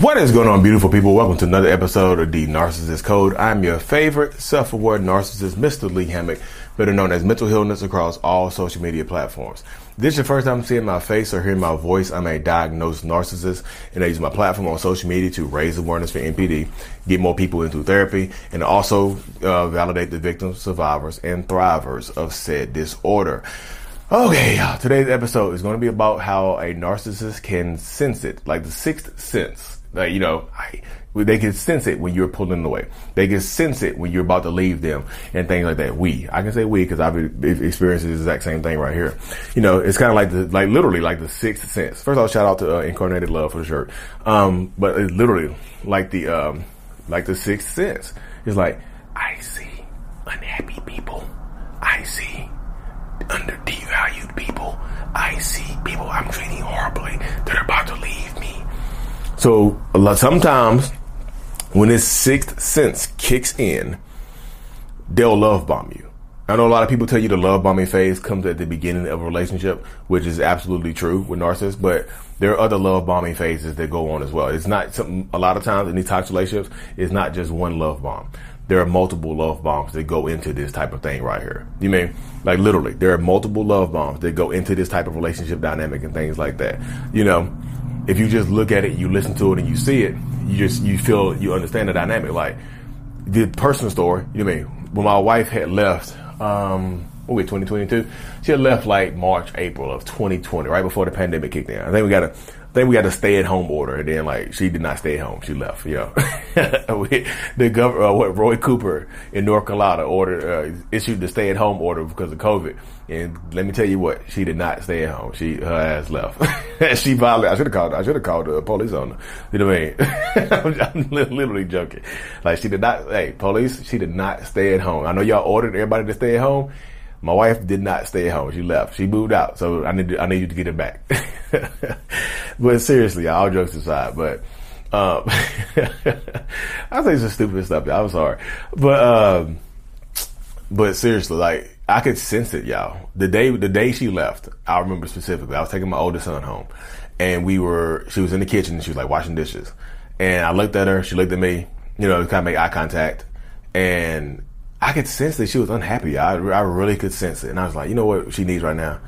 What is going on, beautiful people? Welcome to another episode of The Narcissist Code. I'm your favorite self aware narcissist, Mr. Lee Hammock, better known as Mental Healness across all social media platforms. This is your first time seeing my face or hearing my voice. I'm a diagnosed narcissist, and I use my platform on social media to raise awareness for NPD, get more people into therapy, and also uh, validate the victims, survivors, and thrivers of said disorder. Okay, y'all. Today's episode is going to be about how a narcissist can sense it, like the sixth sense. Like, you know, I, they can sense it when you're pulling away. They can sense it when you're about to leave them and things like that. We, I can say we because I've experienced the exact same thing right here. You know, it's kind of like the, like literally like the sixth sense. First of all, shout out to uh, Incarnated Love for the shirt. Um, but it's literally like the, um, like the sixth sense. It's like, I see unhappy people. I see So sometimes when this sixth sense kicks in, they'll love bomb you. I know a lot of people tell you the love bombing phase comes at the beginning of a relationship, which is absolutely true with narcissists, but there are other love bombing phases that go on as well. It's not something, a lot of times in these toxic relationships, it's not just one love bomb there are multiple love bombs that go into this type of thing right here. You mean like literally there are multiple love bombs that go into this type of relationship dynamic and things like that. You know, if you just look at it, you listen to it, and you see it, you just you feel you understand the dynamic. Like the personal story. You know what I mean when my wife had left. Um, what we 2022? She had left like March, April of 2020, right before the pandemic kicked in. I think we got a think we had a stay at home order, and then like she did not stay at home; she left. Know, the governor, uh, what Roy Cooper in North Carolina ordered uh, issued the stay at home order because of COVID. And let me tell you what, she did not stay at home. She her ass left. she violated. I should have called. I should have called the police on her. You know what I mean? I'm, I'm literally joking. Like she did not. Hey, police. She did not stay at home. I know y'all ordered everybody to stay at home. My wife did not stay at home. She left. She moved out. So I need to, I need you to get it back. but seriously, all jokes aside, but um, I it's some stupid stuff. I'm sorry, but um, but seriously, like I could sense it, y'all. The day the day she left, I remember specifically. I was taking my oldest son home, and we were. She was in the kitchen. and She was like washing dishes, and I looked at her. She looked at me. You know, kind of make eye contact, and I could sense that she was unhappy. I, I really could sense it. And I was like, you know what she needs right now?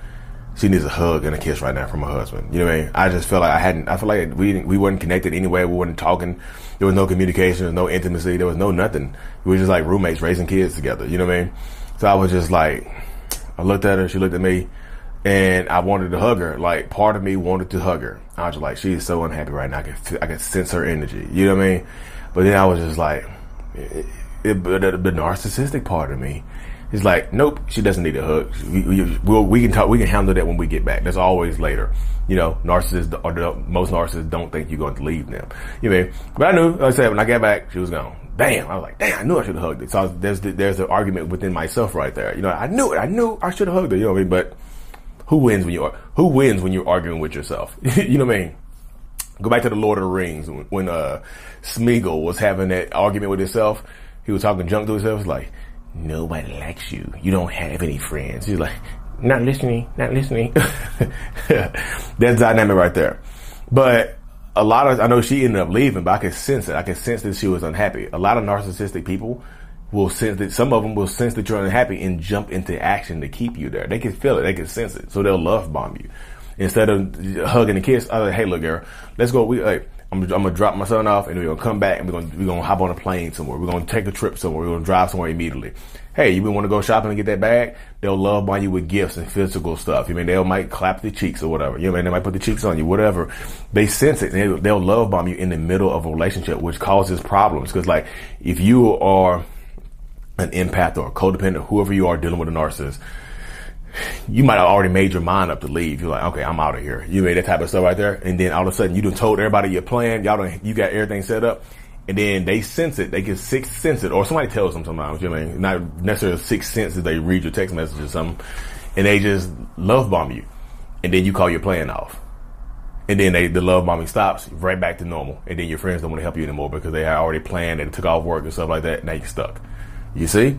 She needs a hug and a kiss right now from her husband. You know what I mean? I just felt like I hadn't, I felt like we we weren't connected anyway. We weren't talking. There was no communication. There was no intimacy. There was no nothing. We were just like roommates raising kids together. You know what I mean? So I was just like, I looked at her. She looked at me and I wanted to hug her. Like part of me wanted to hug her. I was just like, she is so unhappy right now. I can, I can sense her energy. You know what I mean? But then I was just like, it, the, the narcissistic part of me is like, nope, she doesn't need a hug. We, we, we'll, we can talk, we can handle that when we get back. That's always later. You know, narcissists or the, most narcissists don't think you're going to leave them. You know, but I knew, like I said, when I got back, she was gone. Damn, I was like, damn, I knew I should have hugged her. So there's the, there's an argument within myself right there. You know, I knew it. I knew I should have hugged her. You know what I mean? But who wins when you are, who wins when you're arguing with yourself? you know what I mean? Go back to the Lord of the Rings when, when uh, Smeagol was having that argument with himself he was talking junk to himself. like, nobody likes you. You don't have any friends. He's like, not listening, not listening. That's dynamic right there. But a lot of, I know she ended up leaving, but I could sense it. I could sense that she was unhappy. A lot of narcissistic people will sense that, some of them will sense that you're unhappy and jump into action to keep you there. They can feel it. They can sense it. So they'll love bomb you. Instead of hugging and kiss, I like, hey, look, girl, let's go. We, like, I'm, I'm, gonna drop my son off and we're gonna come back and we're gonna we're gonna hop on a plane somewhere. We're gonna take a trip somewhere. We're gonna drive somewhere immediately. Hey, you want to go shopping and get that bag? They'll love buy you with gifts and physical stuff. You mean they might clap the cheeks or whatever. You know, I mean they might put the cheeks on you, whatever. They sense it. They'll, they'll love bomb you in the middle of a relationship, which causes problems. Because like if you are an empath or a codependent, whoever you are dealing with a narcissist, you might have already made your mind up to leave. You're like, okay, I'm out of here. You made that type of stuff right there. And then all of a sudden you done told everybody your plan. Y'all done, you got everything set up. and then they sense it. They can sixth sense it, or somebody tells them sometimes. You know what I mean? Not necessarily sixth sense they read your text message or something, and they just love bomb you, and then you call your plan off, and then they, the love bombing stops right back to normal, and then your friends don't want to help you anymore because they had already planned and took off work and stuff like that. Now you're stuck. You see?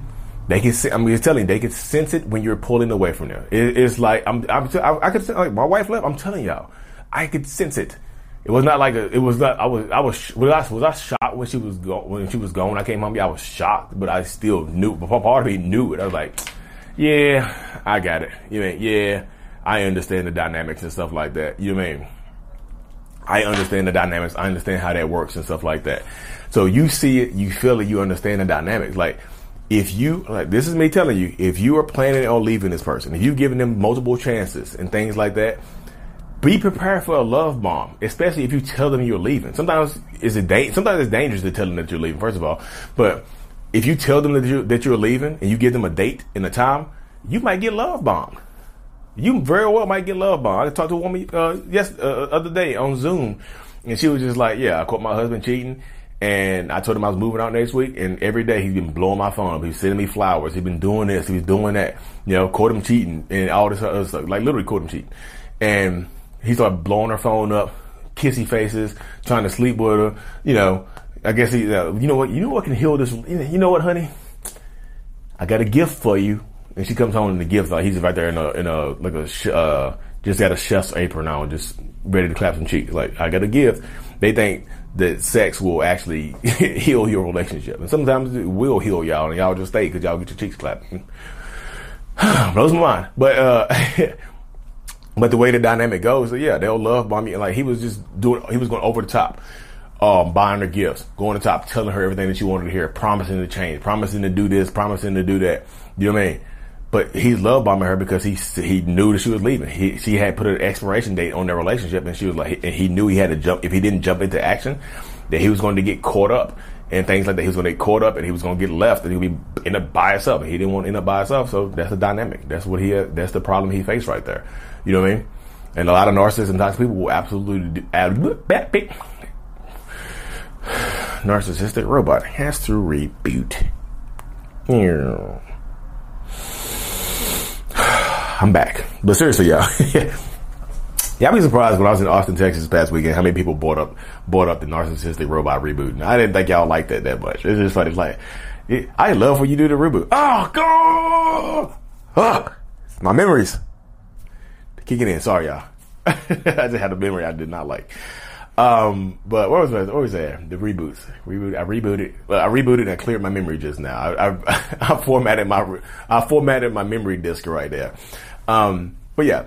They can. I'm just telling you, they can sense it when you're pulling away from them. It, it's like I'm. I'm I, I could like my wife left. I'm telling y'all, I could sense it. It was not like a, it was not. I was. I was. Was I, was I shocked when she was go, when she was gone? I came home. Yeah, I was shocked, but I still knew. But part of me knew it. I was like, yeah, I got it. You mean yeah, I understand the dynamics and stuff like that. You mean I understand the dynamics. I understand how that works and stuff like that. So you see it, you feel it, you understand the dynamics. Like if you like this is me telling you, if you are planning on leaving this person, if you've given them multiple chances and things like that, be prepared for a love bomb, especially if you tell them you're leaving. Sometimes it's a da- sometimes it's dangerous to tell them that you're leaving, first of all. But if you tell them that you that you're leaving and you give them a date and a time, you might get love bombed. You very well might get love bombed. I talked to a woman uh, yes uh, other day on Zoom, and she was just like, "Yeah, I caught my husband cheating." And I told him I was moving out next week, and every day he's been blowing my phone up. He's sending me flowers. He's been doing this. He's doing that. You know, caught him cheating and all this other stuff. Like literally caught him cheating. And he started blowing her phone up, kissy faces, trying to sleep with her. You know, I guess he, uh, you know what, you know what can heal this. You know what, honey? I got a gift for you. And she comes home in the gift, like he's right there in a, in a, like a, uh, just got a chef's apron on, just ready to clap some cheeks. Like, I got a gift. They think that sex will actually heal your relationship. And sometimes it will heal y'all and y'all just stay because y'all get your cheeks clapped. Blows my mind. But, uh, But the way the dynamic goes, yeah, they'll love bomb you. Like he was just doing, he was going over the top, um, buying her gifts, going to top, telling her everything that she wanted to hear, promising to change, promising to do this, promising to do that. You know what I mean? But he loved bombing her because he he knew that she was leaving. He she had put an expiration date on their relationship, and she was like, and he knew he had to jump. If he didn't jump into action, that he was going to get caught up and things like that. He was going to get caught up, and he was going to get left, and he would be end up by himself. And he didn't want to end up by himself, so that's the dynamic. That's what he. Had, that's the problem he faced right there. You know what I mean? And a lot of narcissists and toxic people will absolutely do. Narcissistic robot has to reboot. I'm back. But seriously, y'all. Yeah, I'd be surprised when I was in Austin, Texas past weekend how many people bought up bought up the narcissistic robot reboot. And I didn't think y'all liked that that much. It's just funny. Like I love when you do the reboot. Oh God! My memories kicking in. Sorry, y'all. I just had a memory I did not like. Um, but what was what was there? The reboots. Reboot. I rebooted. Well, I rebooted and cleared my memory just now. I, I, I formatted my I formatted my memory disk right there. Um, but yeah,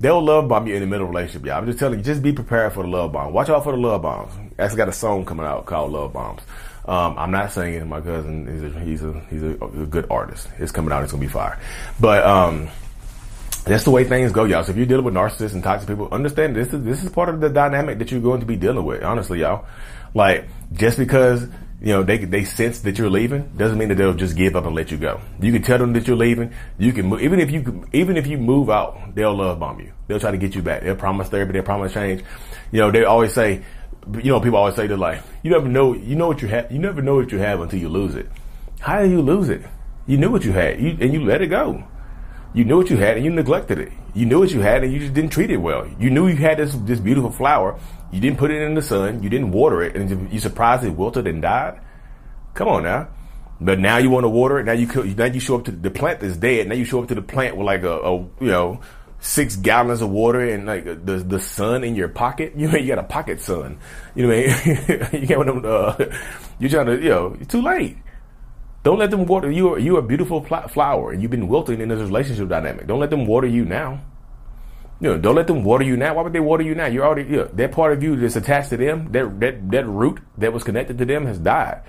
they'll love bomb you in the middle of relationship. Yeah, I'm just telling you, just be prepared for the love bomb. Watch out for the love bombs. Actually, got a song coming out called Love Bombs. Um, I'm not singing. My cousin is a, he's a he's a, a, good artist. It's coming out. It's gonna be fire. But um, that's the way things go, y'all. So if you're dealing with narcissists and toxic people, understand this is this is part of the dynamic that you're going to be dealing with. Honestly, y'all. Like just because you know they they sense that you're leaving doesn't mean that they'll just give up and let you go. You can tell them that you're leaving. You can move, even if you even if you move out, they'll love bomb you. They'll try to get you back. They'll promise therapy. They'll promise change. You know they always say, you know people always say they're like, you never know you know what you have. You never know what you have until you lose it. How do you lose it? You knew what you had, you, and you let it go. You knew what you had and you neglected it. You knew what you had and you just didn't treat it well. You knew you had this this beautiful flower. You didn't put it in the sun. You didn't water it, and you surprised it wilted and died. Come on now. But now you want to water it. Now you now you show up to the plant that's dead. Now you show up to the plant with like a, a you know six gallons of water and like the the sun in your pocket. You know you got a pocket sun. You know what I mean? you got them. Uh, you're trying to you know. It's too late. Don't let them water you. You are a beautiful flower, and you've been wilting in this relationship dynamic. Don't let them water you now. You know, don't let them water you now. Why would they water you now? You're already you know, that part of you that's attached to them. That that that root that was connected to them has died.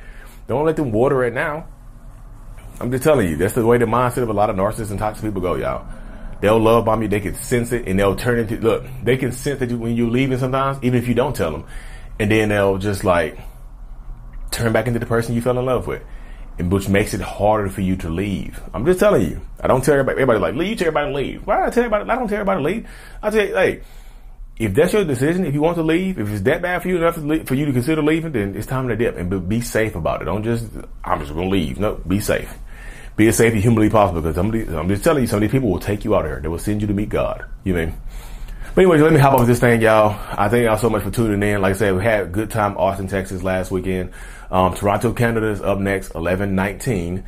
Don't let them water it now. I'm just telling you, that's the way the mindset of a lot of narcissists and toxic people go, y'all. They'll love bomb you. They can sense it, and they'll turn into look. They can sense that you, when you're leaving sometimes, even if you don't tell them, and then they'll just like turn back into the person you fell in love with which makes it harder for you to leave. I'm just telling you. I don't tell everybody. Everybody like leave. You tell everybody to leave. Why I tell everybody? I don't tell everybody to leave. I tell you, hey, if that's your decision, if you want to leave, if it's that bad for you enough for you to consider leaving, then it's time to dip and be safe about it. Don't just, I'm just to leave. No, be safe. Be as safe as humanly possible because somebody, I'm just telling you, some of these people will take you out of here. They will send you to meet God. You mean? But anyways, let me hop off this thing, y'all. I thank y'all so much for tuning in. Like I said, we had a good time Austin, Texas last weekend. Um, Toronto, Canada is up next, 11 19.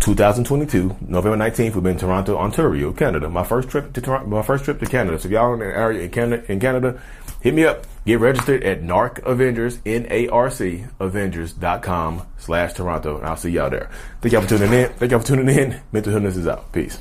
2022, November 19th, we've been in Toronto, Ontario, Canada. My first trip to Toronto, my first trip to Canada. So if y'all in the area in Canada, in Canada, hit me up. Get registered at NARC Avengers, N-A-R-C, Avengers.com slash Toronto. And I'll see y'all there. Thank y'all for tuning in. Thank y'all for tuning in. Mental Healness is out. Peace.